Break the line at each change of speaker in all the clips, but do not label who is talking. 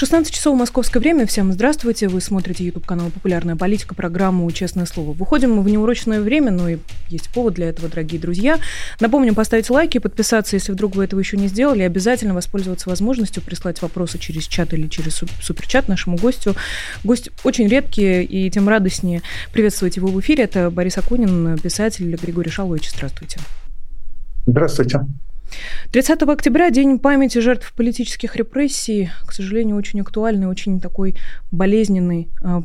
16 часов московское время. Всем здравствуйте. Вы смотрите YouTube канал «Популярная политика», программу «Честное слово». Выходим мы в неурочное время, но и есть повод для этого, дорогие друзья. Напомню, поставить лайки, подписаться, если вдруг вы этого еще не сделали, обязательно воспользоваться возможностью прислать вопросы через чат или через суперчат нашему гостю. Гость очень редкий, и тем радостнее приветствовать его в эфире. Это Борис Акунин, писатель Григорий Шалович. Здравствуйте.
Здравствуйте.
30 октября – День памяти жертв политических репрессий. К сожалению, очень актуальный, очень такой болезненный а,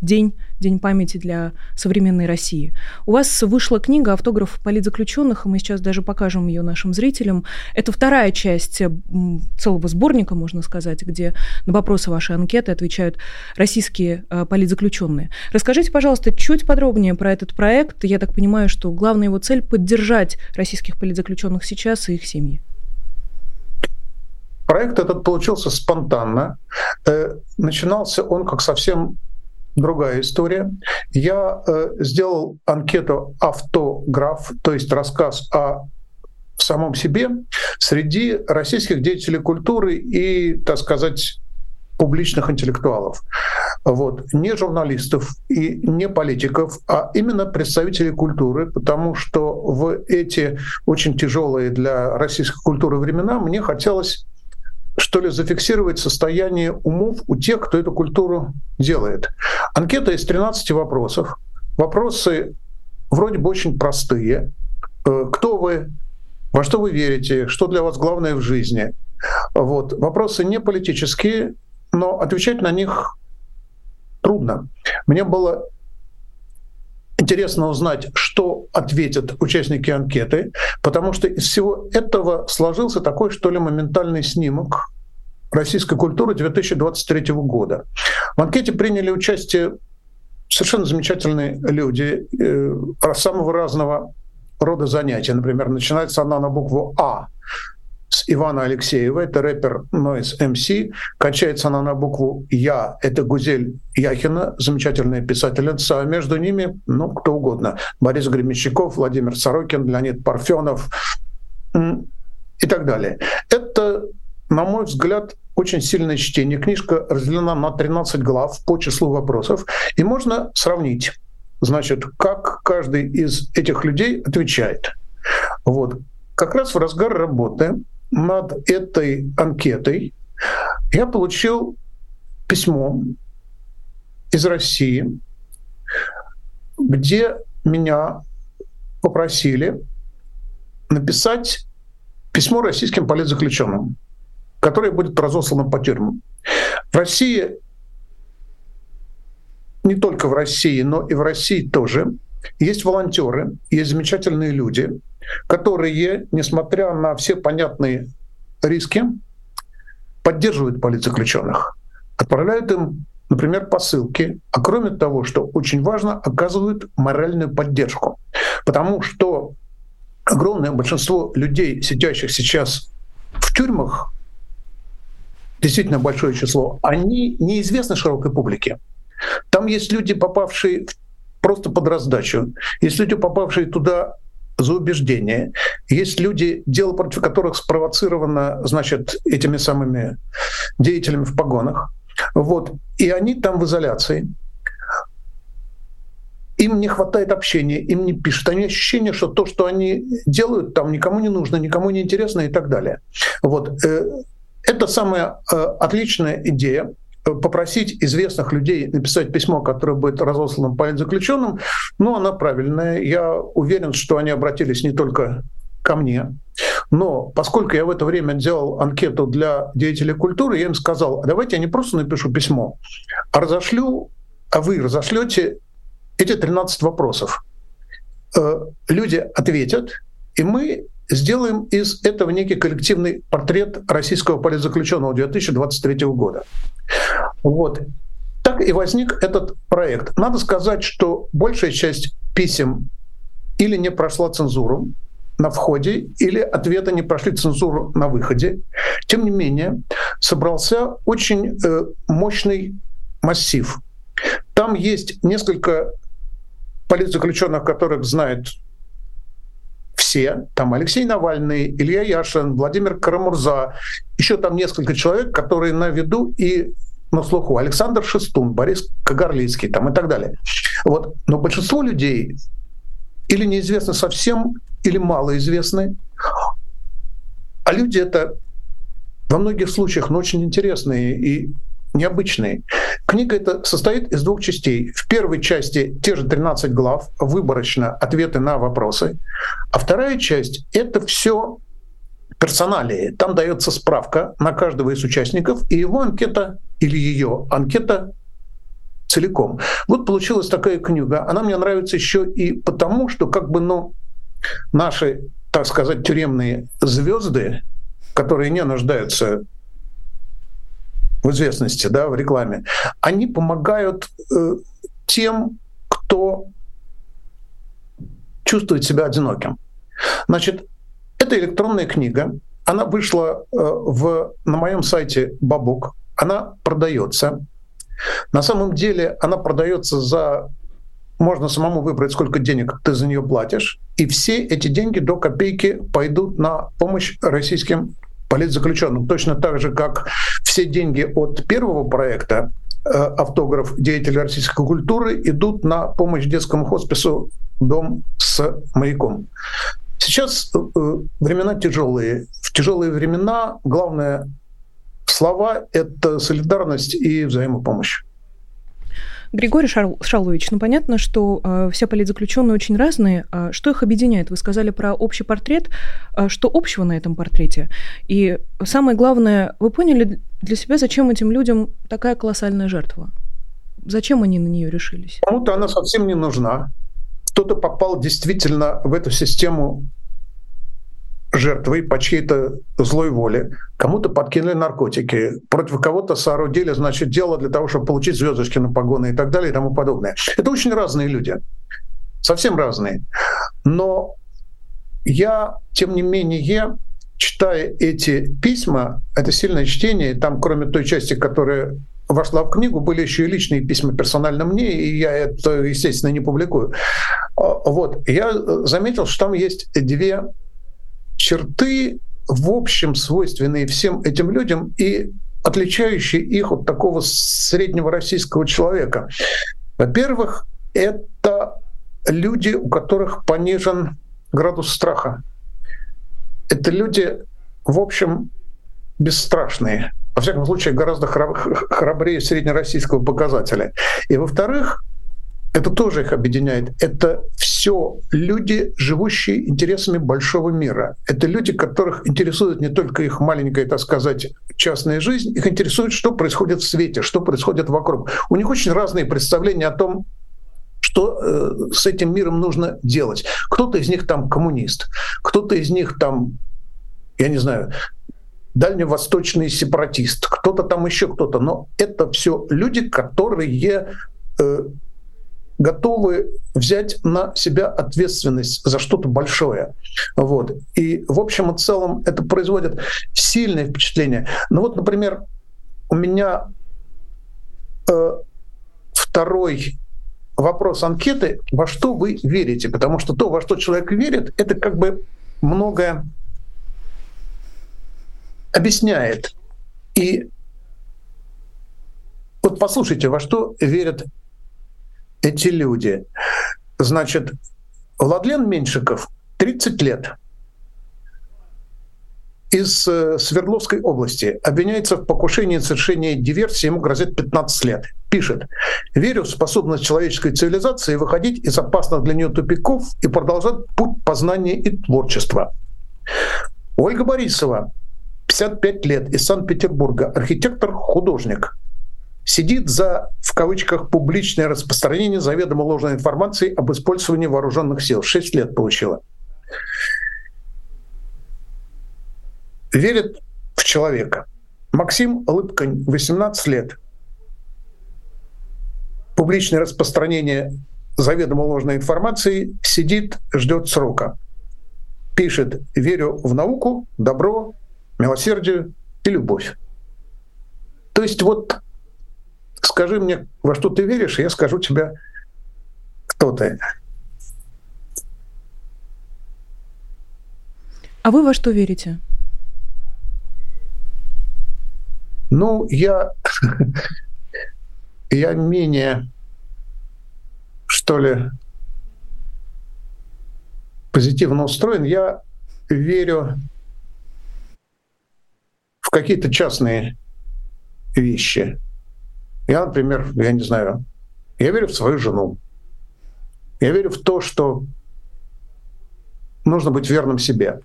день, день памяти для современной России. У вас вышла книга «Автограф политзаключенных», и мы сейчас даже покажем ее нашим зрителям. Это вторая часть целого сборника, можно сказать, где на вопросы вашей анкеты отвечают российские э, политзаключенные. Расскажите, пожалуйста, чуть подробнее про этот проект. Я так понимаю, что главная его цель – поддержать российских политзаключенных сейчас и их семьи.
Проект этот получился спонтанно. Э, начинался он как совсем другая история. Я э, сделал анкету автограф, то есть рассказ о самом себе среди российских деятелей культуры и, так сказать, публичных интеллектуалов. Вот. Не журналистов и не политиков, а именно представителей культуры, потому что в эти очень тяжелые для российской культуры времена мне хотелось что ли, зафиксировать состояние умов у тех, кто эту культуру делает. Анкета из 13 вопросов. Вопросы вроде бы очень простые. Э, кто вы? Во что вы верите? Что для вас главное в жизни? Вот. Вопросы не политические, но отвечать на них трудно. Мне было интересно узнать, что ответят участники анкеты, потому что из всего этого сложился такой, что ли, моментальный снимок российской культуры 2023 года. В анкете приняли участие совершенно замечательные люди э, самого разного рода занятия. Например, начинается она на букву «А» с Ивана Алексеева, это рэпер Noise MC. Кончается она на букву «Я», это Гузель Яхина, замечательная писательница. А между ними, ну, кто угодно. Борис Гремещиков, Владимир Сорокин, Леонид Парфенов и так далее. Это, на мой взгляд, очень сильное чтение. Книжка разделена на 13 глав по числу вопросов, и можно сравнить, значит, как каждый из этих людей отвечает. Вот. Как раз в разгар работы над этой анкетой я получил письмо из России, где меня попросили написать письмо российским политзаключенным которое будет разослано по тюрьмам. В России, не только в России, но и в России тоже, есть волонтеры, есть замечательные люди, которые, несмотря на все понятные риски, поддерживают политзаключенных, отправляют им, например, посылки, а кроме того, что очень важно, оказывают моральную поддержку. Потому что огромное большинство людей, сидящих сейчас в тюрьмах, действительно большое число, они неизвестны широкой публике. Там есть люди, попавшие просто под раздачу, есть люди, попавшие туда за убеждение, есть люди, дело против которых спровоцировано, значит, этими самыми деятелями в погонах. Вот. И они там в изоляции. Им не хватает общения, им не пишут. Они ощущение, что то, что они делают, там никому не нужно, никому не интересно и так далее. Вот. Это самая э, отличная идея э, попросить известных людей написать письмо, которое будет разослано политзаключенным, ну, она правильная. Я уверен, что они обратились не только ко мне. Но поскольку я в это время делал анкету для деятелей культуры, я им сказал, «А давайте я не просто напишу письмо, а разошлю, а вы разошлете эти 13 вопросов. Э, люди ответят, и мы сделаем из этого некий коллективный портрет российского политзаключенного 2023 года. Вот. Так и возник этот проект. Надо сказать, что большая часть писем или не прошла цензуру на входе, или ответы не прошли цензуру на выходе. Тем не менее, собрался очень э, мощный массив. Там есть несколько политзаключенных, которых знают все. Там Алексей Навальный, Илья Яшин, Владимир Карамурза, еще там несколько человек, которые на виду и на слуху. Александр Шестун, Борис Кагарлицкий там и так далее. Вот. Но большинство людей или неизвестны совсем, или малоизвестны. А люди это во многих случаях, но очень интересные и необычные. Книга эта состоит из двух частей. В первой части те же 13 глав, выборочно ответы на вопросы. А вторая часть — это все персоналии. Там дается справка на каждого из участников, и его анкета или ее анкета целиком. Вот получилась такая книга. Она мне нравится еще и потому, что как бы, ну, наши, так сказать, тюремные звезды, которые не нуждаются в известности, да, в рекламе, они помогают э, тем, кто чувствует себя одиноким. Значит, это электронная книга. Она вышла э, в, на моем сайте Бабук. Она продается. На самом деле она продается за... Можно самому выбрать, сколько денег ты за нее платишь. И все эти деньги до копейки пойдут на помощь российским политзаключенным. Точно так же, как все деньги от первого проекта э, автограф деятелей российской культуры идут на помощь детскому хоспису «Дом с маяком». Сейчас э, времена тяжелые. В тяжелые времена главное слова — это солидарность и взаимопомощь.
Григорий Шар... Шарлович, ну понятно, что э, все политзаключенные очень разные. А что их объединяет? Вы сказали про общий портрет. А что общего на этом портрете? И самое главное, вы поняли для себя, зачем этим людям такая колоссальная жертва? Зачем они на нее решились?
Кому-то она совсем не нужна. Кто-то попал действительно в эту систему жертвой по чьей-то злой воле, кому-то подкинули наркотики, против кого-то соорудили, значит, дело для того, чтобы получить звездочки на погоны и так далее и тому подобное. Это очень разные люди, совсем разные. Но я, тем не менее, читая эти письма, это сильное чтение, там, кроме той части, которая вошла в книгу, были еще и личные письма персонально мне, и я это, естественно, не публикую. А, вот, я заметил, что там есть две черты, в общем, свойственные всем этим людям и отличающие их от такого среднего российского человека. Во-первых, это люди, у которых понижен градус страха. Это люди, в общем, бесстрашные. Во всяком случае, гораздо храбрее среднероссийского показателя. И во-вторых, это тоже их объединяет. Это все люди, живущие интересами большого мира. Это люди, которых интересует не только их маленькая, так сказать, частная жизнь, их интересует, что происходит в свете, что происходит вокруг. У них очень разные представления о том, что э, с этим миром нужно делать. Кто-то из них там коммунист, кто-то из них там, я не знаю, дальневосточный сепаратист, кто-то там еще кто-то. Но это все люди, которые э, готовы взять на себя ответственность за что-то большое. Вот. И в общем и целом это производит сильное впечатление. Ну вот, например, у меня э, второй вопрос анкеты, во что вы верите? Потому что то, во что человек верит, это как бы многое объясняет. И вот послушайте, во что верят эти люди. Значит, Владлен Меньшиков 30 лет из э, Свердловской области обвиняется в покушении и совершении диверсии, ему грозит 15 лет. Пишет, верю в способность человеческой цивилизации выходить из опасных для нее тупиков и продолжать путь познания и творчества. Ольга Борисова, 55 лет, из Санкт-Петербурга, архитектор-художник, сидит за, в кавычках, публичное распространение заведомо ложной информации об использовании вооруженных сил. Шесть лет получила. Верит в человека. Максим Лыбкань, 18 лет. Публичное распространение заведомо ложной информации сидит, ждет срока. Пишет «Верю в науку, добро, милосердие и любовь». То есть вот скажи мне, во что ты веришь, и я скажу тебе, кто ты.
А вы во что верите?
Ну, я, я менее, что ли, позитивно устроен. Я верю в какие-то частные вещи. Я, например, я не знаю, я верю в свою жену. Я верю в то, что нужно быть верным себе.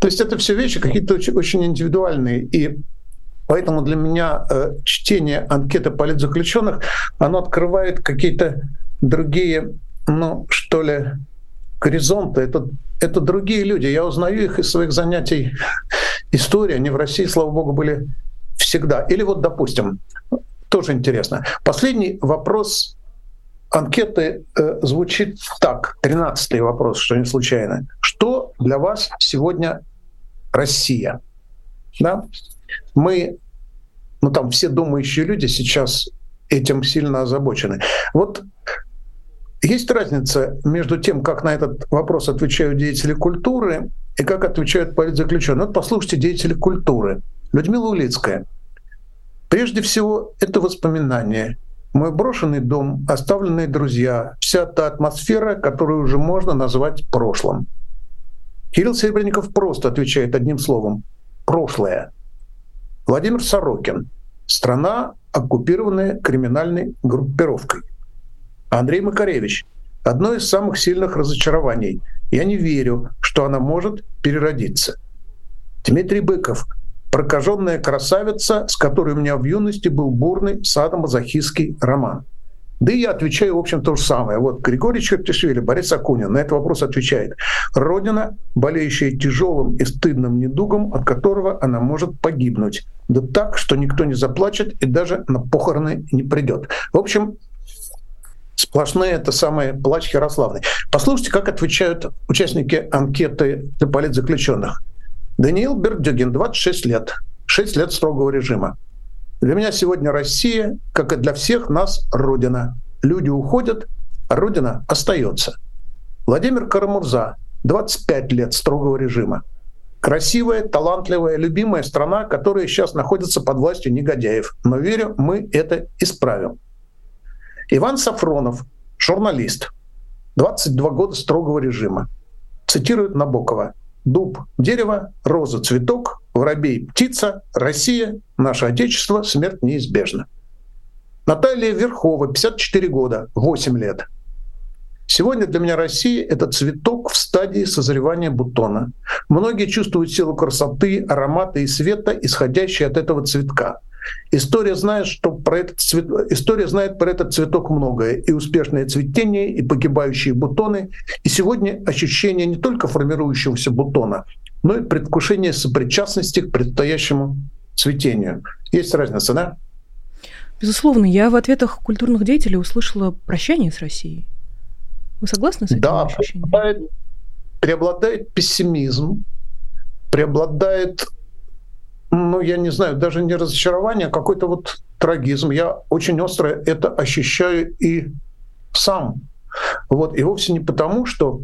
То есть это все вещи какие-то очень, очень индивидуальные. И поэтому для меня э, чтение анкеты политзаключенных, оно открывает какие-то другие, ну, что ли, горизонты. Это, это другие люди. Я узнаю их из своих занятий истории. Они в России, слава богу, были всегда. Или вот, допустим, тоже интересно. Последний вопрос анкеты э, звучит так. Тринадцатый вопрос, что не случайно. Что для вас сегодня Россия? Да? Мы, ну там все думающие люди сейчас этим сильно озабочены. Вот есть разница между тем, как на этот вопрос отвечают деятели культуры и как отвечают политзаключенные. Вот послушайте деятели культуры. Людмила Улицкая. Прежде всего, это воспоминания. Мой брошенный дом, оставленные друзья, вся та атмосфера, которую уже можно назвать прошлым. Кирилл Серебренников просто отвечает одним словом – прошлое. Владимир Сорокин – страна, оккупированная криминальной группировкой. Андрей Макаревич – одно из самых сильных разочарований. Я не верю, что она может переродиться. Дмитрий Быков – прокаженная красавица, с которой у меня в юности был бурный садомазохистский роман. Да и я отвечаю, в общем, то же самое. Вот Григорий Чертишвили, Борис Акунин на этот вопрос отвечает. Родина, болеющая тяжелым и стыдным недугом, от которого она может погибнуть. Да так, что никто не заплачет и даже на похороны не придет. В общем, сплошные это самые плач Ярославны. Послушайте, как отвечают участники анкеты для политзаключенных. Даниил Бердюгин, 26 лет, 6 лет строгого режима. Для меня сегодня Россия, как и для всех нас, Родина. Люди уходят, а Родина остается. Владимир Карамурза, 25 лет строгого режима. Красивая, талантливая, любимая страна, которая сейчас находится под властью негодяев. Но верю, мы это исправим. Иван Сафронов, журналист, 22 года строгого режима, цитирует Набокова. «Дуб – дерево, роза – цветок, воробей – птица, Россия – наше Отечество, смерть неизбежна». Наталья Верхова, 54 года, 8 лет. Сегодня для меня Россия — это цветок в стадии созревания бутона. Многие чувствуют силу красоты, аромата и света, исходящие от этого цветка. История знает, что про этот цвет... История знает про этот цветок многое. И успешное цветение, и погибающие бутоны. И сегодня ощущение не только формирующегося бутона, но и предвкушение сопричастности к предстоящему цветению. Есть разница, да?
Безусловно, я в ответах культурных деятелей услышала прощание с Россией. Вы согласны с этим
да, ощущением? Преобладает, преобладает пессимизм, преобладает ну, я не знаю, даже не разочарование, а какой-то вот трагизм. Я очень остро это ощущаю и сам. Вот. И вовсе не потому, что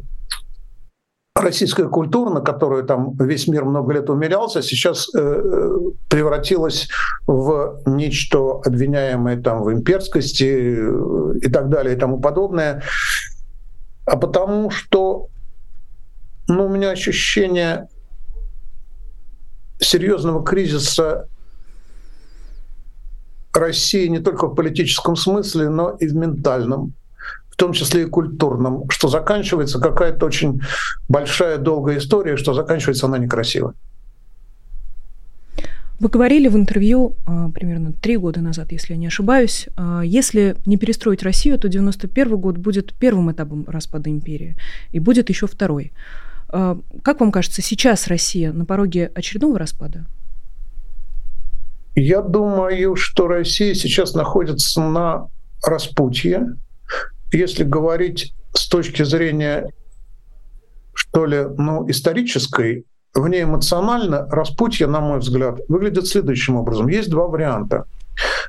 российская культура, на которую там весь мир много лет умерялся, сейчас э, превратилась в нечто обвиняемое там в имперскости э, и так далее и тому подобное, а потому что ну, у меня ощущение серьезного кризиса России не только в политическом смысле, но и в ментальном, в том числе и культурном, что заканчивается какая-то очень большая, долгая история, что заканчивается она некрасиво.
Вы говорили в интервью а, примерно три года назад, если я не ошибаюсь, а, если не перестроить Россию, то 91 год будет первым этапом распада империи и будет еще второй. А, как вам кажется, сейчас Россия на пороге очередного распада?
Я думаю, что Россия сейчас находится на распутье. Если говорить с точки зрения, что ли, ну, исторической, вне эмоционально, распутье, на мой взгляд, выглядит следующим образом. Есть два варианта.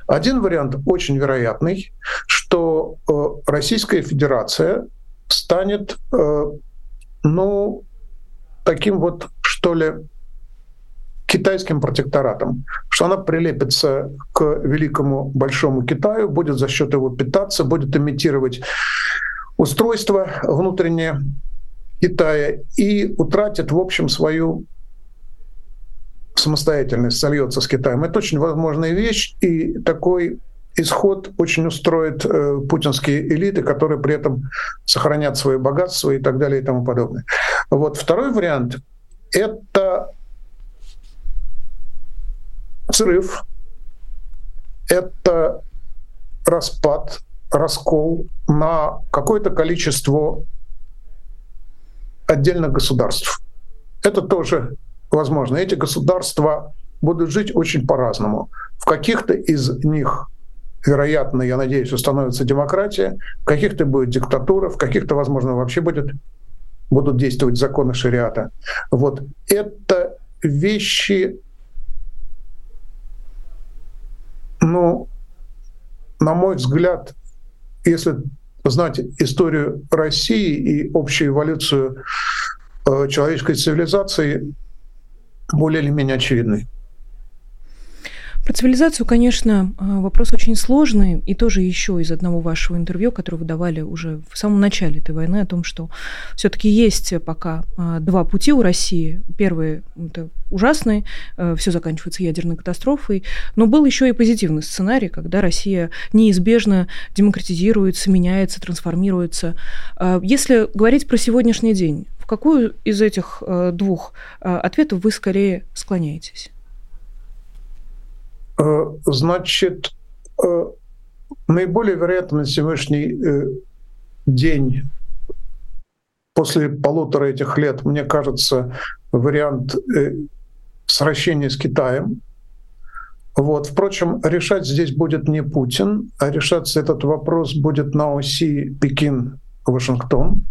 Один вариант очень вероятный, что Российская Федерация станет, ну, таким вот, что ли, китайским протекторатом, что она прилепится к великому большому Китаю, будет за счет его питаться, будет имитировать устройство внутреннее Китая и утратит, в общем, свою самостоятельность, сольется с Китаем. Это очень возможная вещь, и такой исход очень устроит э, путинские элиты, которые при этом сохранят свои богатства и так далее и тому подобное. Вот второй вариант — это взрыв, это распад, раскол на какое-то количество отдельных государств. Это тоже возможно. Эти государства будут жить очень по-разному. В каких-то из них, вероятно, я надеюсь, установится демократия, в каких-то будет диктатура, в каких-то, возможно, вообще будет, будут действовать законы шариата. Вот это вещи, ну, на мой взгляд, если знать историю России и общую эволюцию э, человеческой цивилизации, более или менее очевидны.
Про цивилизацию, конечно, а, вопрос очень сложный, и тоже еще из одного вашего интервью, которое вы давали уже в самом начале этой войны, о том, что все-таки есть пока а, два пути у России. Первый – это ужасный, э, все заканчивается ядерной катастрофой, но был еще и позитивный сценарий, когда Россия неизбежно демократизируется, меняется, трансформируется. А, если говорить про сегодняшний день, в какую из этих двух ответов вы скорее склоняетесь?
Э, значит, э, наиболее вероятно на сегодняшний э, день после полутора этих лет, мне кажется, вариант сращения с Китаем. Вот. Впрочем, решать здесь будет не Путин, а решаться этот вопрос будет на оси Пекин-Вашингтон.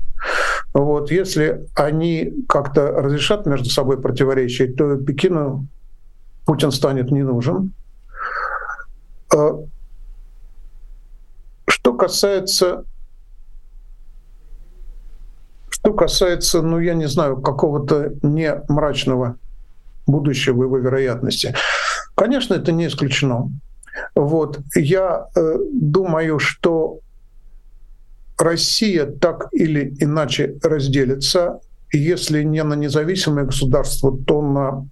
Вот. Если они как-то разрешат между собой противоречия, то Пекину Путин станет не нужен. А, что касается что касается, ну, я не знаю, какого-то не мрачного будущего его вероятности, конечно, это не исключено. Вот. Я э, думаю, что Россия так или иначе разделится, если не на независимое государство, то на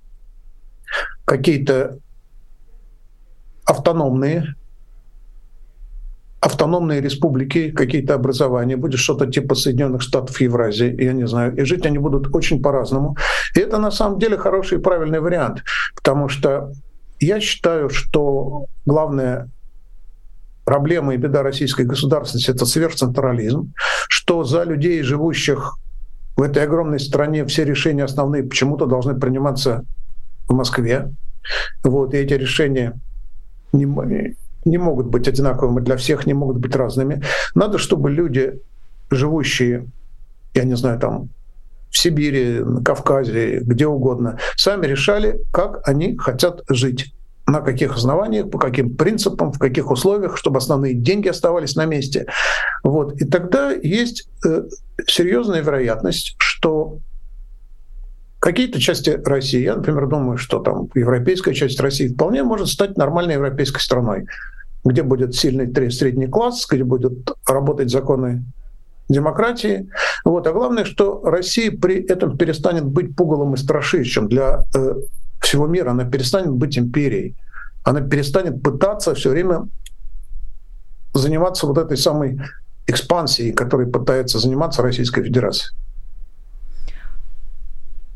какие-то автономные, автономные республики, какие-то образования, будет что-то типа Соединенных Штатов Евразии, я не знаю, и жить они будут очень по-разному. И это на самом деле хороший и правильный вариант, потому что я считаю, что главная проблема и беда российской государственности — это сверхцентрализм, что за людей, живущих в этой огромной стране, все решения основные почему-то должны приниматься в Москве. Вот, и эти решения не, не могут быть одинаковыми для всех, не могут быть разными. Надо, чтобы люди, живущие, я не знаю, там в Сибири, на Кавказе, где угодно, сами решали, как они хотят жить на каких основаниях, по каким принципам, в каких условиях, чтобы основные деньги оставались на месте. Вот. И тогда есть э, серьезная вероятность, что какие-то части России, я, например, думаю, что там европейская часть России вполне может стать нормальной европейской страной, где будет сильный средний класс, где будут работать законы демократии. Вот. А главное, что Россия при этом перестанет быть пугалом и страшищем для э, всего мира. Она перестанет быть империей. Она перестанет пытаться все время заниматься вот этой самой экспансией, которой пытается заниматься Российская Федерация.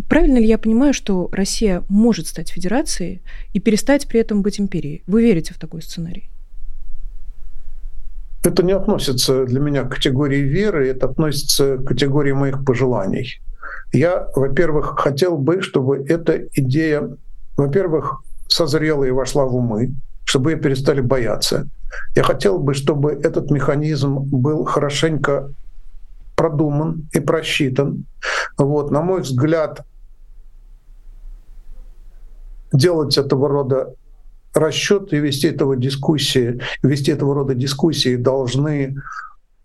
Правильно ли я понимаю, что Россия может стать федерацией и перестать при этом быть империей? Вы верите в такой сценарий?
Это не относится для меня к категории веры, это относится к категории моих пожеланий. Я, во-первых, хотел бы, чтобы эта идея, во-первых, созрела и вошла в умы, чтобы ее перестали бояться. Я хотел бы, чтобы этот механизм был хорошенько продуман и просчитан. Вот, на мой взгляд, делать этого рода расчет и вести этого дискуссии, вести этого рода дискуссии должны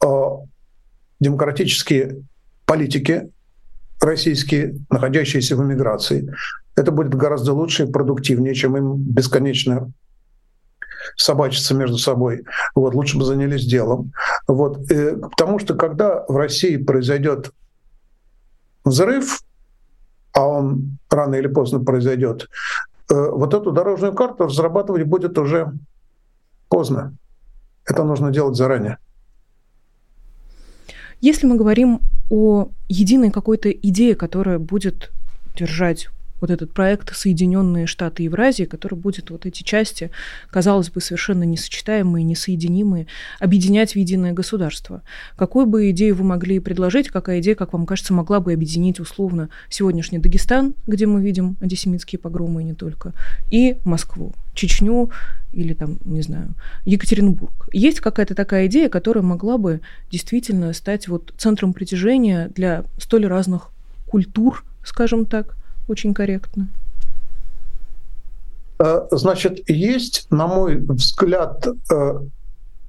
э, демократические политики российские, находящиеся в эмиграции. Это будет гораздо лучше и продуктивнее, чем им бесконечно собачиться между собой. Вот, лучше бы занялись делом. Вот, э, потому что когда в России произойдет взрыв, а он рано или поздно произойдет, вот эту дорожную карту разрабатывать будет уже поздно. Это нужно делать заранее.
Если мы говорим о единой какой-то идее, которая будет держать вот этот проект «Соединенные Штаты Евразии», который будет вот эти части, казалось бы, совершенно несочетаемые, несоединимые, объединять в единое государство. Какую бы идею вы могли предложить, какая идея, как вам кажется, могла бы объединить условно сегодняшний Дагестан, где мы видим антисемитские погромы и не только, и Москву, Чечню или там, не знаю, Екатеринбург. Есть какая-то такая идея, которая могла бы действительно стать вот центром притяжения для столь разных культур, скажем так, очень корректно.
Э, значит, есть, на мой взгляд, э,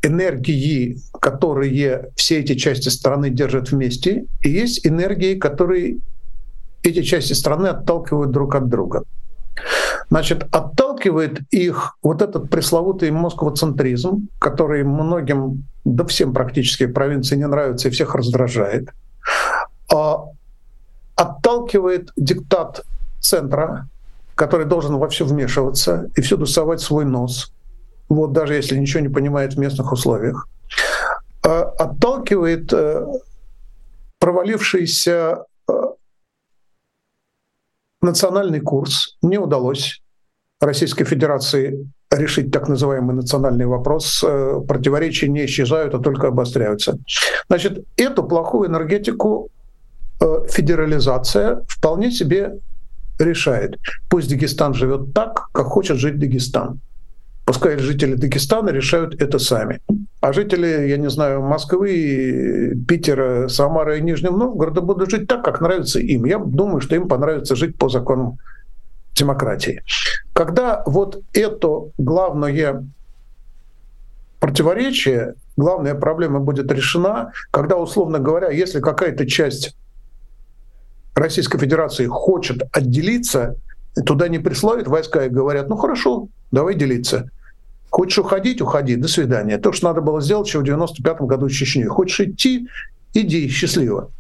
энергии, которые все эти части страны держат вместе, и есть энергии, которые эти части страны отталкивают друг от друга. Значит, отталкивает их вот этот пресловутый москвоцентризм, который многим, да всем практически провинции не нравится и всех раздражает. А отталкивает диктат центра, который должен во все вмешиваться и всюду совать свой нос, вот даже если ничего не понимает в местных условиях, а отталкивает э, провалившийся э, национальный курс. Не удалось Российской Федерации решить так называемый национальный вопрос. Э, противоречия не исчезают, а только обостряются. Значит, эту плохую энергетику федерализация вполне себе решает. Пусть Дагестан живет так, как хочет жить Дагестан. Пускай жители Дагестана решают это сами. А жители, я не знаю, Москвы, Питера, Самары и Нижнего Новгорода будут жить так, как нравится им. Я думаю, что им понравится жить по законам демократии. Когда вот это главное противоречие, главная проблема будет решена, когда, условно говоря, если какая-то часть Российской Федерации хочет отделиться, туда не прислали войска и говорят, ну хорошо, давай делиться. Хочешь уходить, уходи, до свидания. То, что надо было сделать еще в 95 году в Чечне. Хочешь идти, иди, счастливо.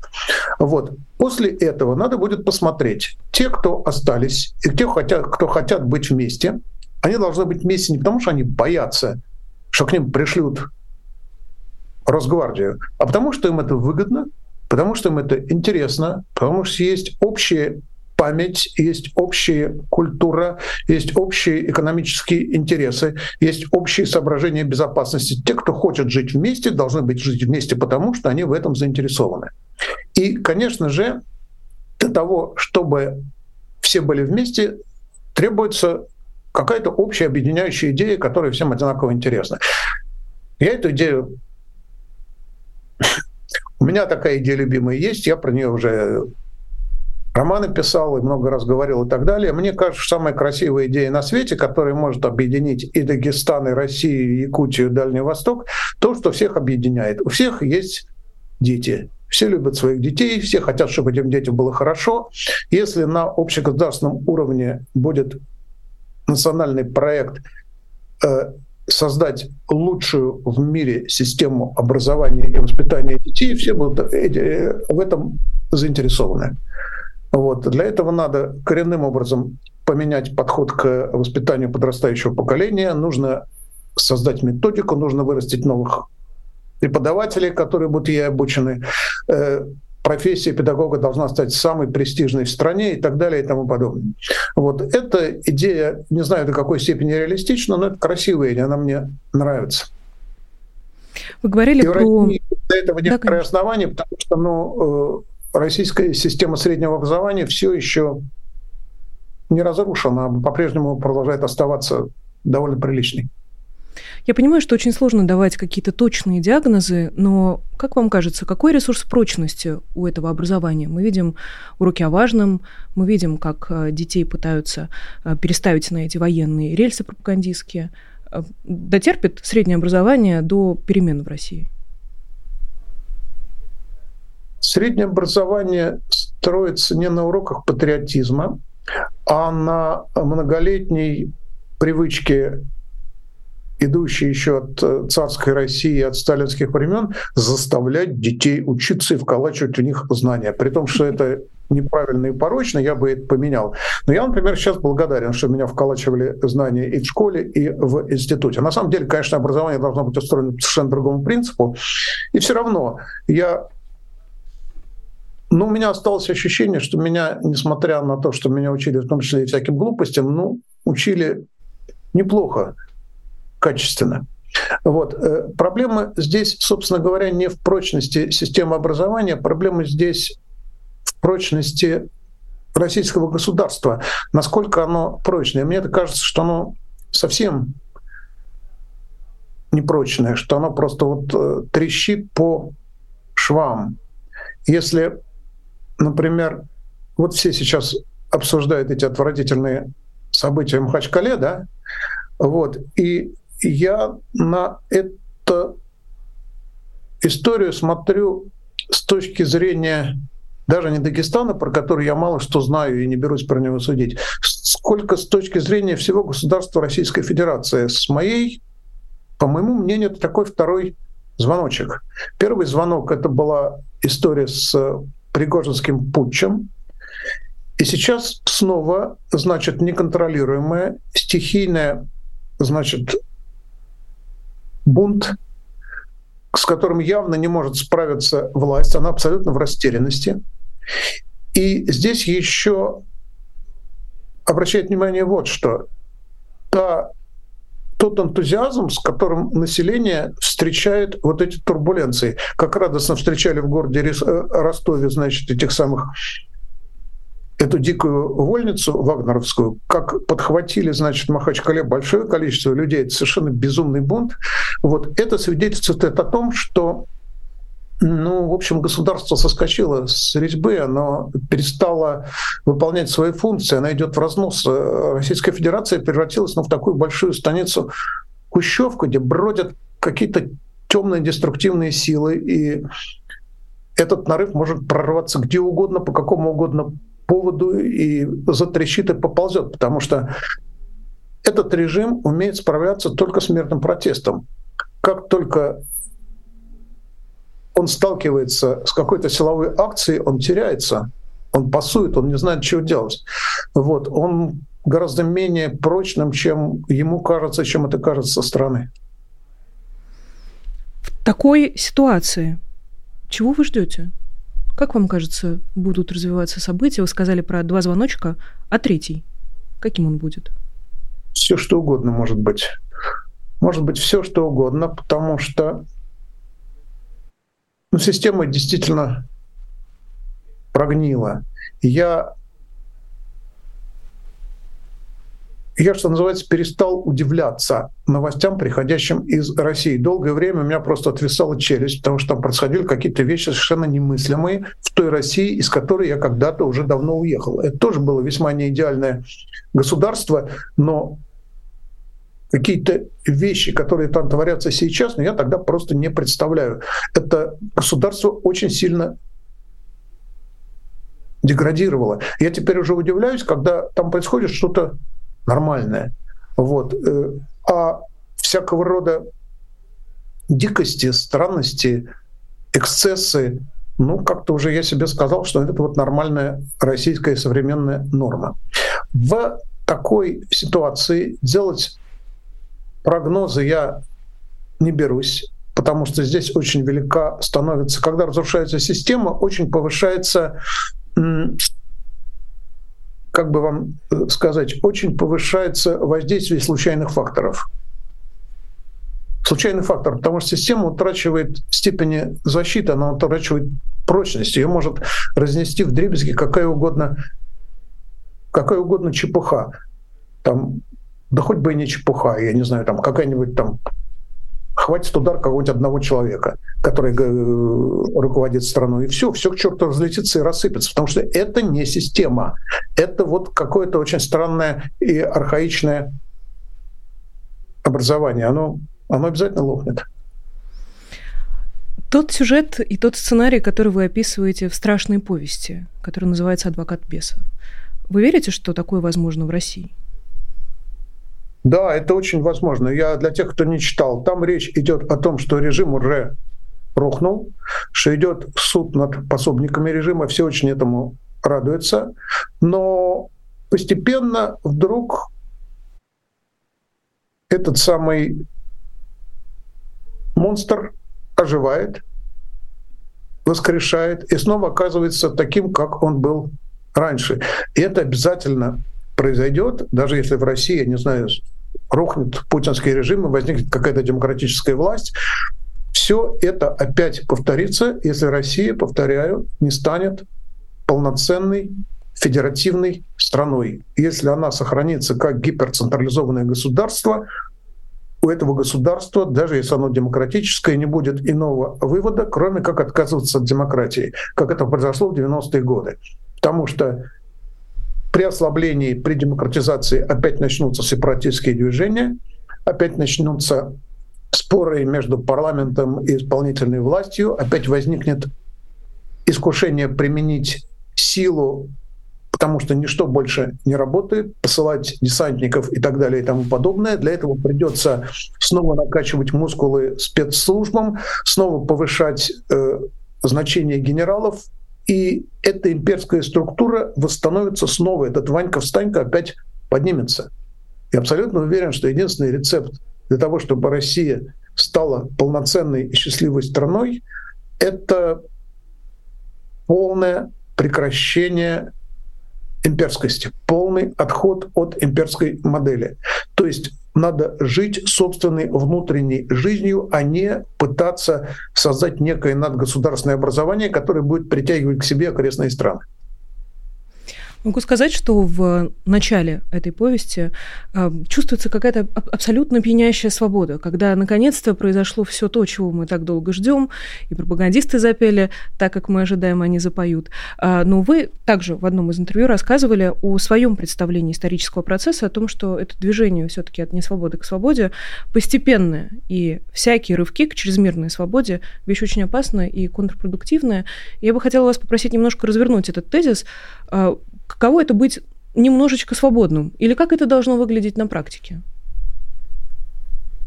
Вот. После этого надо будет посмотреть. Те, кто остались, и те, кто хотят быть вместе, они должны быть вместе не потому, что они боятся, что к ним пришлют Росгвардию, а потому что им это выгодно, потому что им это интересно, потому что есть общая память, есть общая культура, есть общие экономические интересы, есть общие соображения безопасности. Те, кто хочет жить вместе, должны быть жить вместе, потому что они в этом заинтересованы. И, конечно же, для того, чтобы все были вместе, требуется какая-то общая объединяющая идея, которая всем одинаково интересна. Я эту идею у меня такая идея любимая есть, я про нее уже романы писал и много раз говорил и так далее. Мне кажется, самая красивая идея на свете, которая может объединить и Дагестан, и Россию, и Якутию, и Дальний Восток, то, что всех объединяет. У всех есть дети. Все любят своих детей, все хотят, чтобы этим детям было хорошо. Если на общегосударственном уровне будет национальный проект э, создать лучшую в мире систему образования и воспитания детей, все будут э, в этом заинтересованы. Вот. Для этого надо коренным образом поменять подход к воспитанию подрастающего поколения, нужно создать методику, нужно вырастить новых преподавателей, которые будут ей обучены. Профессия педагога должна стать самой престижной в стране и так далее и тому подобное. Вот эта идея, не знаю до какой степени реалистична, но это красивая идея, она мне нравится.
Вы говорили и про...
Для этого некоторые да, основания, потому что ну, э, российская система среднего образования все еще не разрушена, а по-прежнему продолжает оставаться довольно приличной.
Я понимаю, что очень сложно давать какие-то точные диагнозы, но как вам кажется, какой ресурс прочности у этого образования? Мы видим уроки о важном, мы видим, как э, детей пытаются э, переставить на эти военные рельсы пропагандистские. Э, дотерпит среднее образование до перемен в России?
Среднее образование строится не на уроках патриотизма, а на многолетней привычке идущие еще от э, царской России, от сталинских времен, заставлять детей учиться и вколачивать в них знания. При том, что это неправильно и порочно, я бы это поменял. Но я, например, сейчас благодарен, что меня вколачивали знания и в школе, и в институте. На самом деле, конечно, образование должно быть устроено по совершенно другому принципу. И все равно я ну, у меня осталось ощущение, что меня, несмотря на то, что меня учили в том числе и всяким глупостям, ну, учили неплохо качественно. Вот. Э, проблема здесь, собственно говоря, не в прочности системы образования, проблема здесь в прочности российского государства, насколько оно прочное. Мне кажется, что оно совсем непрочное, что оно просто вот э, трещит по швам. Если, например, вот все сейчас обсуждают эти отвратительные события в Махачкале, да, вот, и я на эту историю смотрю с точки зрения даже не Дагестана, про который я мало что знаю и не берусь про него судить, сколько с точки зрения всего государства Российской Федерации. С моей, по моему мнению, это такой второй звоночек. Первый звонок — это была история с Пригожинским путчем. И сейчас снова, значит, неконтролируемая, стихийная, значит, бунт, с которым явно не может справиться власть, она абсолютно в растерянности. И здесь еще обращает внимание вот что. Та, тот энтузиазм, с которым население встречает вот эти турбуленции, как радостно встречали в городе э, Ростове, значит, этих самых эту дикую вольницу вагнеровскую, как подхватили, значит, в Махачкале большое количество людей, это совершенно безумный бунт, вот это свидетельствует о том, что ну, в общем, государство соскочило с резьбы, оно перестало выполнять свои функции, оно идет в разнос. Российская Федерация превратилась ну, в такую большую станицу Кущевку, где бродят какие-то темные деструктивные силы, и этот нарыв может прорваться где угодно, по какому угодно поводу и затрещит и поползет, потому что этот режим умеет справляться только с мирным протестом. Как только он сталкивается с какой-то силовой акцией, он теряется, он пасует, он не знает, что делать. Вот. Он гораздо менее прочным, чем ему кажется, чем это кажется со стороны.
В такой ситуации чего вы ждете? Как вам кажется, будут развиваться события? Вы сказали про два звоночка, а третий? Каким он будет?
Все что угодно может быть. Может быть все что угодно, потому что ну, система действительно прогнила. Я я, что называется, перестал удивляться новостям, приходящим из России. Долгое время у меня просто отвисала челюсть, потому что там происходили какие-то вещи совершенно немыслимые в той России, из которой я когда-то уже давно уехал. Это тоже было весьма неидеальное государство, но какие-то вещи, которые там творятся сейчас, но я тогда просто не представляю. Это государство очень сильно деградировало. Я теперь уже удивляюсь, когда там происходит что-то нормальное. Вот. Э, а всякого рода дикости, странности, эксцессы, ну, как-то уже я себе сказал, что это вот нормальная российская современная норма. В такой ситуации делать прогнозы я не берусь, потому что здесь очень велика становится, когда разрушается система, очень повышается как бы вам э, сказать, очень повышается воздействие случайных факторов. Случайный фактор, потому что система утрачивает степени защиты, она утрачивает прочность, ее может разнести в дребезги какая угодно, какая угодно чепуха. Там да хоть бы и не чепуха, я не знаю, там какая-нибудь там хватит удар какого-нибудь одного человека, который э, руководит страной, и все, все к черту разлетится и рассыпется, потому что это не система, это вот какое-то очень странное и архаичное образование, оно, оно обязательно лопнет.
Тот сюжет и тот сценарий, который вы описываете в страшной повести, который называется «Адвокат беса», вы верите, что такое возможно в России?
Да, это очень возможно. Я для тех, кто не читал, там речь идет о том, что режим уже рухнул, что идет суд над пособниками режима, все очень этому радуются, но постепенно вдруг этот самый монстр оживает, воскрешает и снова оказывается таким, как он был раньше. И это обязательно произойдет, даже если в России, я не знаю, рухнет путинский режим и возникнет какая-то демократическая власть, все это опять повторится, если Россия, повторяю, не станет полноценной федеративной страной. Если она сохранится как гиперцентрализованное государство, у этого государства, даже если оно демократическое, не будет иного вывода, кроме как отказываться от демократии, как это произошло в 90-е годы. Потому что при ослаблении, при демократизации опять начнутся сепаратистские движения, опять начнутся споры между парламентом и исполнительной властью, опять возникнет искушение применить силу, потому что ничто больше не работает, посылать десантников и так далее и тому подобное. Для этого придется снова накачивать мускулы спецслужбам, снова повышать э, значение генералов, и эта имперская структура восстановится снова. Этот Ванька-встанька опять поднимется. Я абсолютно уверен, что единственный рецепт для того, чтобы Россия стала полноценной и счастливой страной, это полное прекращение имперскости, полный отход от имперской модели. То есть надо жить собственной внутренней жизнью, а не пытаться создать некое надгосударственное образование, которое будет притягивать к себе окрестные страны.
Могу сказать, что в начале этой повести э, чувствуется какая-то абсолютно пьянящая свобода, когда наконец-то произошло все то, чего мы так долго ждем, и пропагандисты запели так, как мы ожидаем, они запоют. Э, но вы также в одном из интервью рассказывали о своем представлении исторического процесса, о том, что это движение все-таки от несвободы к свободе постепенное, и всякие рывки к чрезмерной свободе вещь очень опасная и контрпродуктивная. Я бы хотела вас попросить немножко развернуть этот тезис э, Каково это быть немножечко свободным? Или как это должно выглядеть на практике?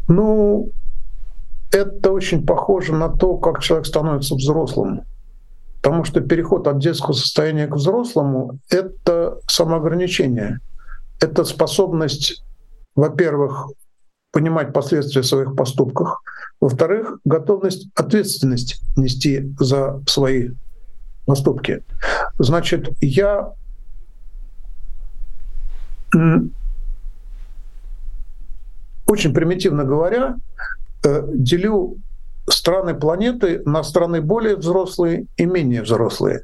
Ну, это очень похоже на то, как человек становится взрослым. Потому что переход от детского состояния к взрослому — это самоограничение. Это способность, во-первых, понимать последствия своих поступков, во-вторых, готовность ответственность нести за свои поступки. Значит, я очень примитивно говоря, э, делю страны планеты на страны более взрослые и менее взрослые.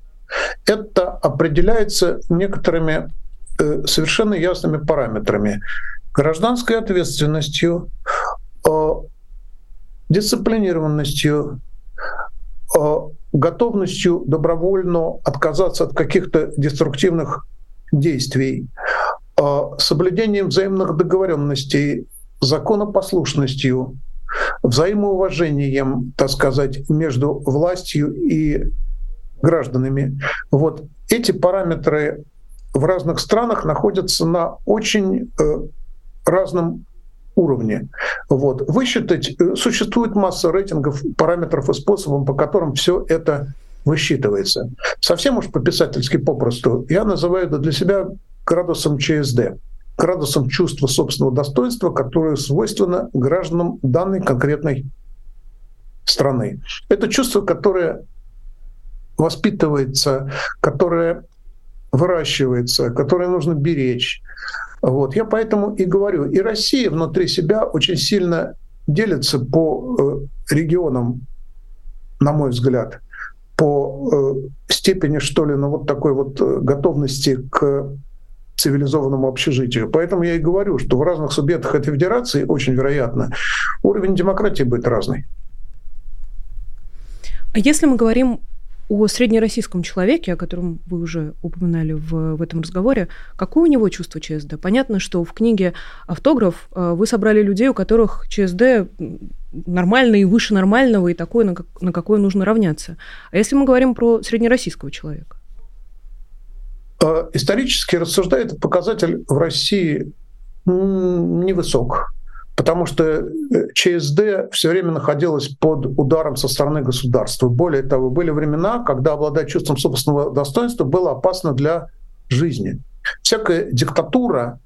Это определяется некоторыми э, совершенно ясными параметрами. Гражданской ответственностью, э, дисциплинированностью, готовностью добровольно отказаться от каких-то деструктивных действий, соблюдением взаимных договоренностей, законопослушностью, взаимоуважением, так сказать, между властью и гражданами. Вот эти параметры в разных странах находятся на очень э, разном уровне. Вот. Высчитать, э, существует масса рейтингов, параметров и способов, по которым все это высчитывается. Совсем уж по-писательски попросту, я называю это для себя градусом ЧСД, градусом чувства собственного достоинства, которое свойственно гражданам данной конкретной страны. Это чувство, которое воспитывается, которое выращивается, которое нужно беречь. Вот. Я поэтому и говорю, и Россия внутри себя очень сильно делится по э, регионам, на мой взгляд, по э, степени, что ли, ну вот такой вот э, готовности к цивилизованному общежитию. Поэтому я и говорю, что в разных субъектах этой федерации очень вероятно уровень демократии будет разный.
А если мы говорим о среднероссийском человеке, о котором вы уже упоминали в, в этом разговоре, какое у него чувство ЧСД? Понятно, что в книге «Автограф» э, вы собрали людей, у которых ЧСД нормальный и выше нормального, и такое, на, как, на какое нужно равняться. А если мы говорим про среднероссийского человека?
Исторически рассуждая, этот показатель в России невысок потому что э, ЧСД все время находилась под ударом со стороны государства. Более того, были времена, когда обладать чувством собственного достоинства было опасно для жизни. Всякая диктатура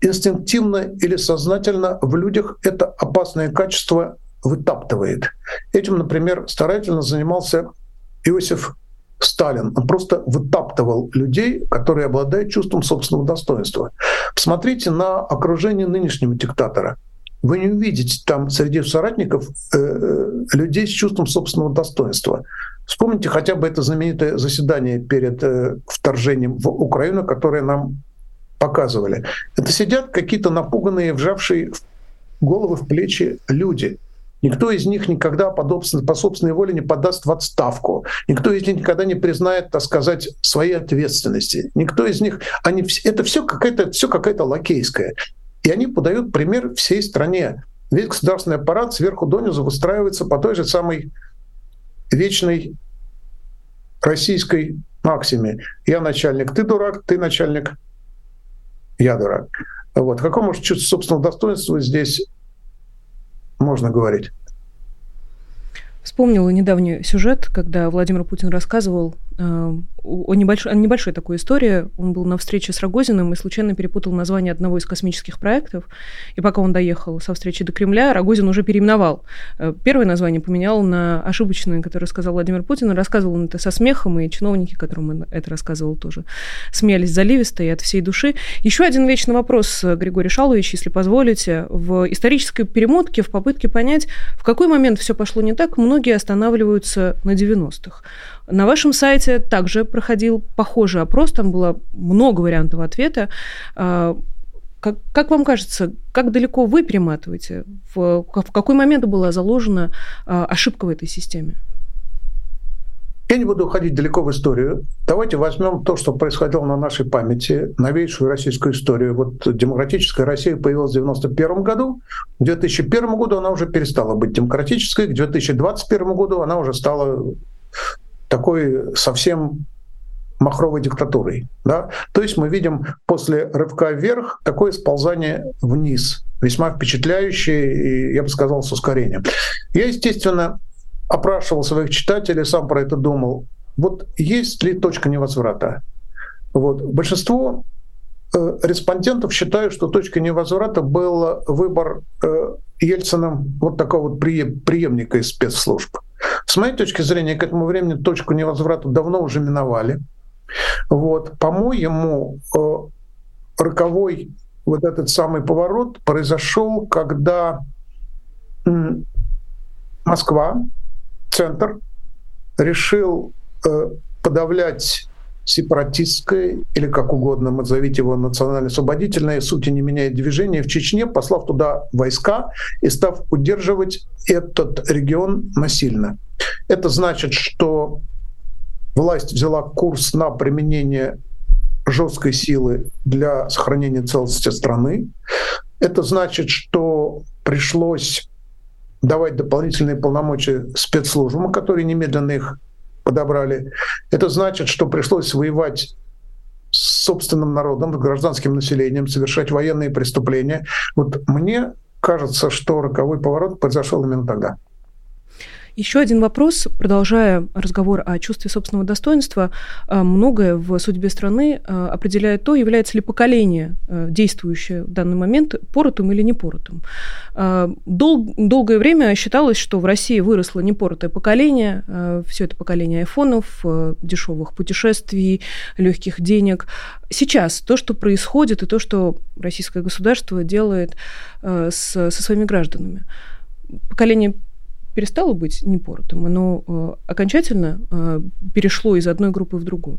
инстинктивно или сознательно в людях это опасное качество вытаптывает. Этим, например, старательно занимался Иосиф Сталин. Он просто вытаптывал людей, которые обладают чувством собственного достоинства. Посмотрите на окружение нынешнего диктатора – вы не увидите там среди соратников э, э, людей с чувством собственного достоинства. Вспомните хотя бы это знаменитое заседание перед э, вторжением в Украину, которое нам показывали. Это сидят какие-то напуганные, вжавшие головы в плечи люди. Никто из них никогда по собственной воле не подаст в отставку. Никто из них никогда не признает, так сказать, своей ответственности. Никто из них, они, это все какая-то все какая-то лакейская. И они подают пример всей стране. Весь государственный аппарат сверху донизу выстраивается по той же самой вечной российской максиме. Я начальник, ты дурак, ты начальник, я дурак. Вот. О каком может чувство собственного достоинства здесь можно говорить?
Вспомнила недавний сюжет, когда Владимир Путин рассказывал о небольшой, о небольшой такой истории. Он был на встрече с Рогозиным и случайно перепутал название одного из космических проектов. И пока он доехал со встречи до Кремля, Рогозин уже переименовал. Э, первое название поменял на ошибочное, которое сказал Владимир Путин. Рассказывал он это со смехом, и чиновники, которым он это рассказывал, тоже смеялись заливисто и от всей души. Еще один вечный вопрос, Григорий Шалович, если позволите. В исторической перемотке, в попытке понять, в какой момент все пошло не так, многие останавливаются на 90-х. На вашем сайте также проходил похожий опрос, там было много вариантов ответа. А, как, как вам кажется, как далеко вы перематываете? В, в какой момент была заложена а, ошибка в этой системе?
Я не буду уходить далеко в историю. Давайте возьмем то, что происходило на нашей памяти, новейшую российскую историю. Вот демократическая Россия появилась в 1991 году. К 2001 году она уже перестала быть демократической. К 2021 году она уже стала такой совсем махровой диктатурой. Да? То есть мы видим после рывка вверх такое сползание вниз, весьма впечатляющее и, я бы сказал, с ускорением. Я, естественно, опрашивал своих читателей, сам про это думал. Вот есть ли точка невозврата? Вот. Большинство э, респондентов считают, что точкой невозврата был выбор э, Ельциным вот такого вот преемника из спецслужб. С моей точки зрения, к этому времени точку невозврата давно уже миновали. Вот. По-моему, э, роковой вот этот самый поворот произошел, когда Москва, центр, решил э, подавлять сепаратистское или как угодно назовите его национально-освободительное, сути не меняет движение в Чечне, послав туда войска и став удерживать этот регион насильно. Это значит, что власть взяла курс на применение жесткой силы для сохранения целостности страны. Это значит, что пришлось давать дополнительные полномочия спецслужбам, которые немедленно их подобрали. Это значит, что пришлось воевать с собственным народом, с гражданским населением, совершать военные преступления. Вот мне кажется, что роковой поворот произошел именно тогда.
Еще один вопрос, продолжая разговор о чувстве собственного достоинства. Э, многое в судьбе страны э, определяет то, является ли поколение, э, действующее в данный момент, поротым или непоротым. Дол- долгое время считалось, что в России выросло непоротое поколение, все это поколение айфонов, дешевых путешествий, легких денег. Сейчас то, что происходит, и то, что российское государство делает со своими гражданами, поколение перестало быть непоротым, оно э, окончательно э, перешло из одной группы в другую?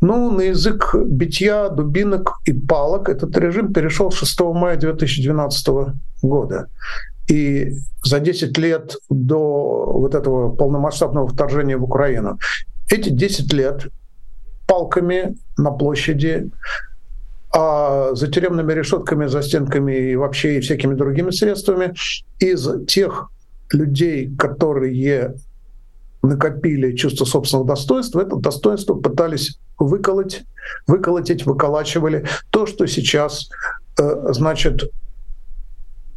Ну, на язык битья, дубинок и палок этот режим перешел 6 мая 2012 года. И за 10 лет до вот этого полномасштабного вторжения в Украину, эти 10 лет палками на площади, а за тюремными решетками, за стенками и вообще и всякими другими средствами из тех людей, которые накопили чувство собственного достоинства, это достоинство пытались выколоть, выколотить, выколачивали. То, что сейчас, э, значит,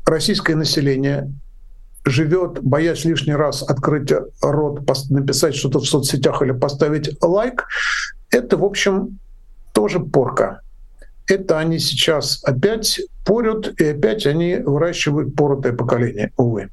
российское население живет, боясь лишний раз открыть рот, написать что-то в соцсетях или поставить лайк, это, в общем, тоже порка. Это они сейчас опять порют, и опять они выращивают поротое поколение, увы.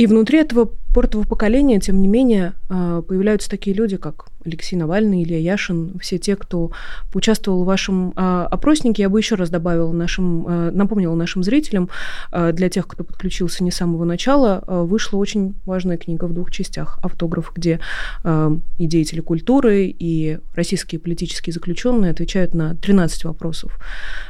И внутри этого портового поколения, тем не менее, а, появляются такие люди, как Алексей Навальный, Илья Яшин, все те, кто поучаствовал в вашем а, опроснике. Я бы еще раз добавила нашим, а, напомнила нашим зрителям, для тех, кто подключился не с самого начала, вышла очень важная книга в двух частях. Автограф, где и деятели культуры, и российские политические заключенные отвечают на 13 вопросов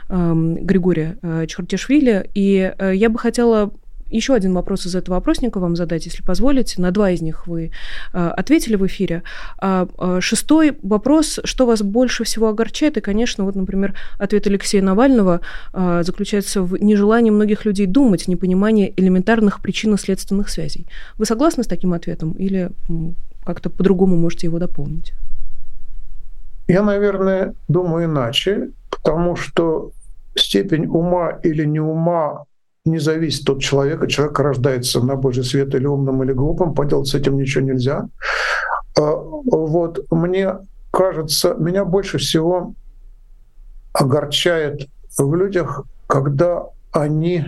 Григория Чертишвили. И я бы хотела еще один вопрос из этого опросника вам задать, если позволите. На два из них вы э, ответили в эфире. А, а шестой вопрос, что вас больше всего огорчает? И, конечно, вот, например, ответ Алексея Навального а, заключается в нежелании многих людей думать, непонимании элементарных причинно-следственных связей. Вы согласны с таким ответом или как-то по-другому можете его дополнить?
Я, наверное, думаю иначе, потому что степень ума или не ума не зависит от человека. Человек рождается на Божий свет или умным, или глупым, поделать с этим ничего нельзя. А, вот мне кажется, меня больше всего огорчает в людях, когда они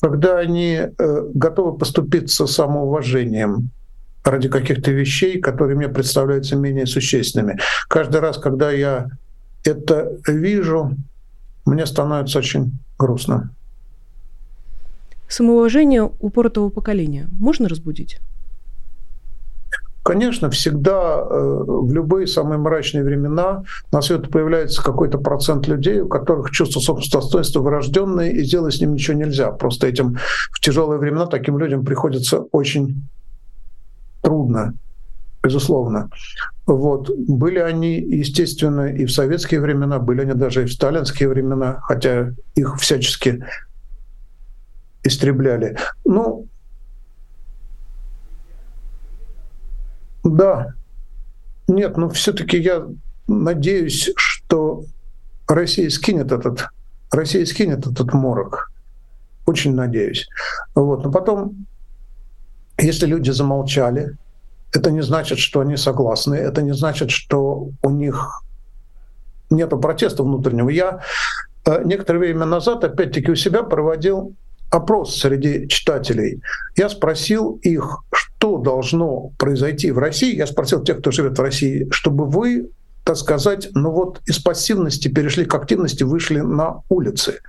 когда они э, готовы поступиться самоуважением ради каких-то вещей, которые мне представляются менее существенными. Каждый раз, когда я это вижу, мне становится очень грустно.
Самоуважение упоротого поколения можно разбудить?
Конечно, всегда э, в любые самые мрачные времена на свет появляется какой-то процент людей, у которых чувство собственного достоинства вырожденное, и сделать с ним ничего нельзя. Просто этим в тяжелые времена таким людям приходится очень трудно безусловно. Вот. Были они, естественно, и в советские времена, были они даже и в сталинские времена, хотя их всячески истребляли. Ну, да, нет, но все-таки я надеюсь, что Россия скинет этот, Россия скинет этот морок. Очень надеюсь. Вот. Но потом, если люди замолчали, это не значит, что они согласны, это не значит, что у них нет протеста внутреннего. Я э, некоторое время назад, опять-таки, у себя проводил опрос среди читателей. Я спросил их, что должно произойти в России. Я спросил тех, кто живет в России, чтобы вы, так сказать, ну вот из пассивности перешли к активности, вышли на улицы.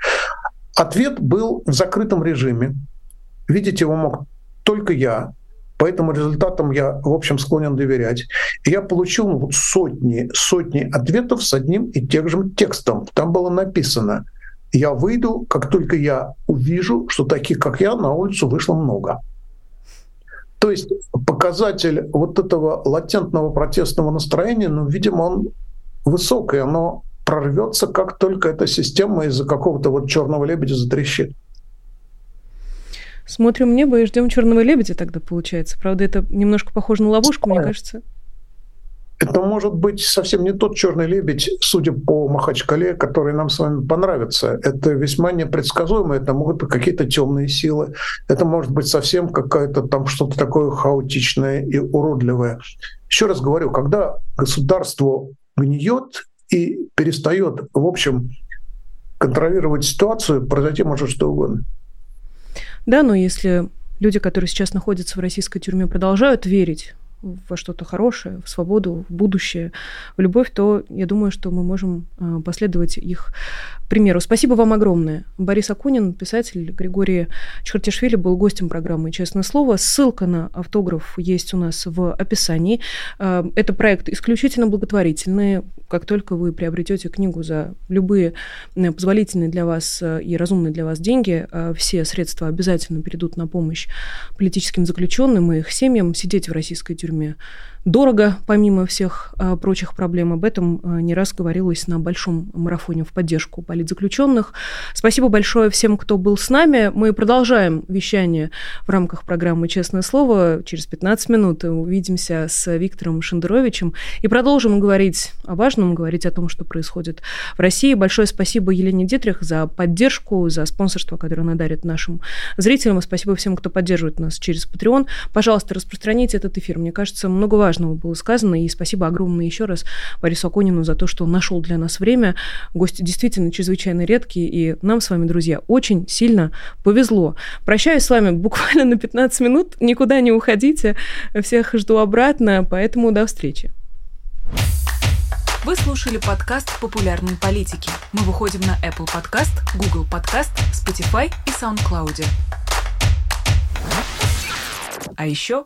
Ответ был в закрытом режиме. Видеть его мог только я. Поэтому результатам я, в общем, склонен доверять. И я получил сотни, сотни ответов с одним и тем же текстом. Там было написано, я выйду, как только я увижу, что таких, как я, на улицу вышло много. То есть показатель вот этого латентного протестного настроения, ну, видимо, он высокий, оно прорвется, как только эта система из-за какого-то вот черного лебедя затрещит.
Смотрим небо и ждем черного лебедя тогда получается. Правда, это немножко похоже на ловушку, мне кажется.
Это может быть совсем не тот черный лебедь, судя по Махачкале, который нам с вами понравится. Это весьма непредсказуемо. Это могут быть какие-то темные силы. Это может быть совсем какая-то там что-то такое хаотичное и уродливое. Еще раз говорю, когда государство гниет и перестает, в общем, контролировать ситуацию, произойти может что угодно.
Да, но если люди, которые сейчас находятся в российской тюрьме, продолжают верить во что-то хорошее, в свободу, в будущее, в любовь, то я думаю, что мы можем а, последовать их примеру. Спасибо вам огромное. Борис Акунин, писатель, Григорий Чхартишвили был гостем программы «Честное слово». Ссылка на автограф есть у нас в описании. А, это проект исключительно благотворительный. Как только вы приобретете книгу за любые позволительные для вас и разумные для вас деньги, все средства обязательно перейдут на помощь политическим заключенным и их семьям. Сидеть в российской тюрьме mir дорого, помимо всех а, прочих проблем. Об этом а, не раз говорилось на большом марафоне в поддержку политзаключенных. Спасибо большое всем, кто был с нами. Мы продолжаем вещание в рамках программы «Честное слово». Через 15 минут увидимся с Виктором Шендеровичем и продолжим говорить о важном, говорить о том, что происходит в России. Большое спасибо Елене Дитрих за поддержку, за спонсорство, которое она дарит нашим зрителям. И спасибо всем, кто поддерживает нас через Patreon. Пожалуйста, распространите этот эфир. Мне кажется, много важного важного было сказано. И спасибо огромное еще раз Борису Аконину за то, что он нашел для нас время. Гости действительно чрезвычайно редкие. И нам с вами, друзья, очень сильно повезло. Прощаюсь с вами буквально на 15 минут. Никуда не уходите. Всех жду обратно. Поэтому до встречи.
Вы слушали подкаст «Популярные политики». Мы выходим на Apple Podcast, Google Podcast, Spotify и SoundCloud. А еще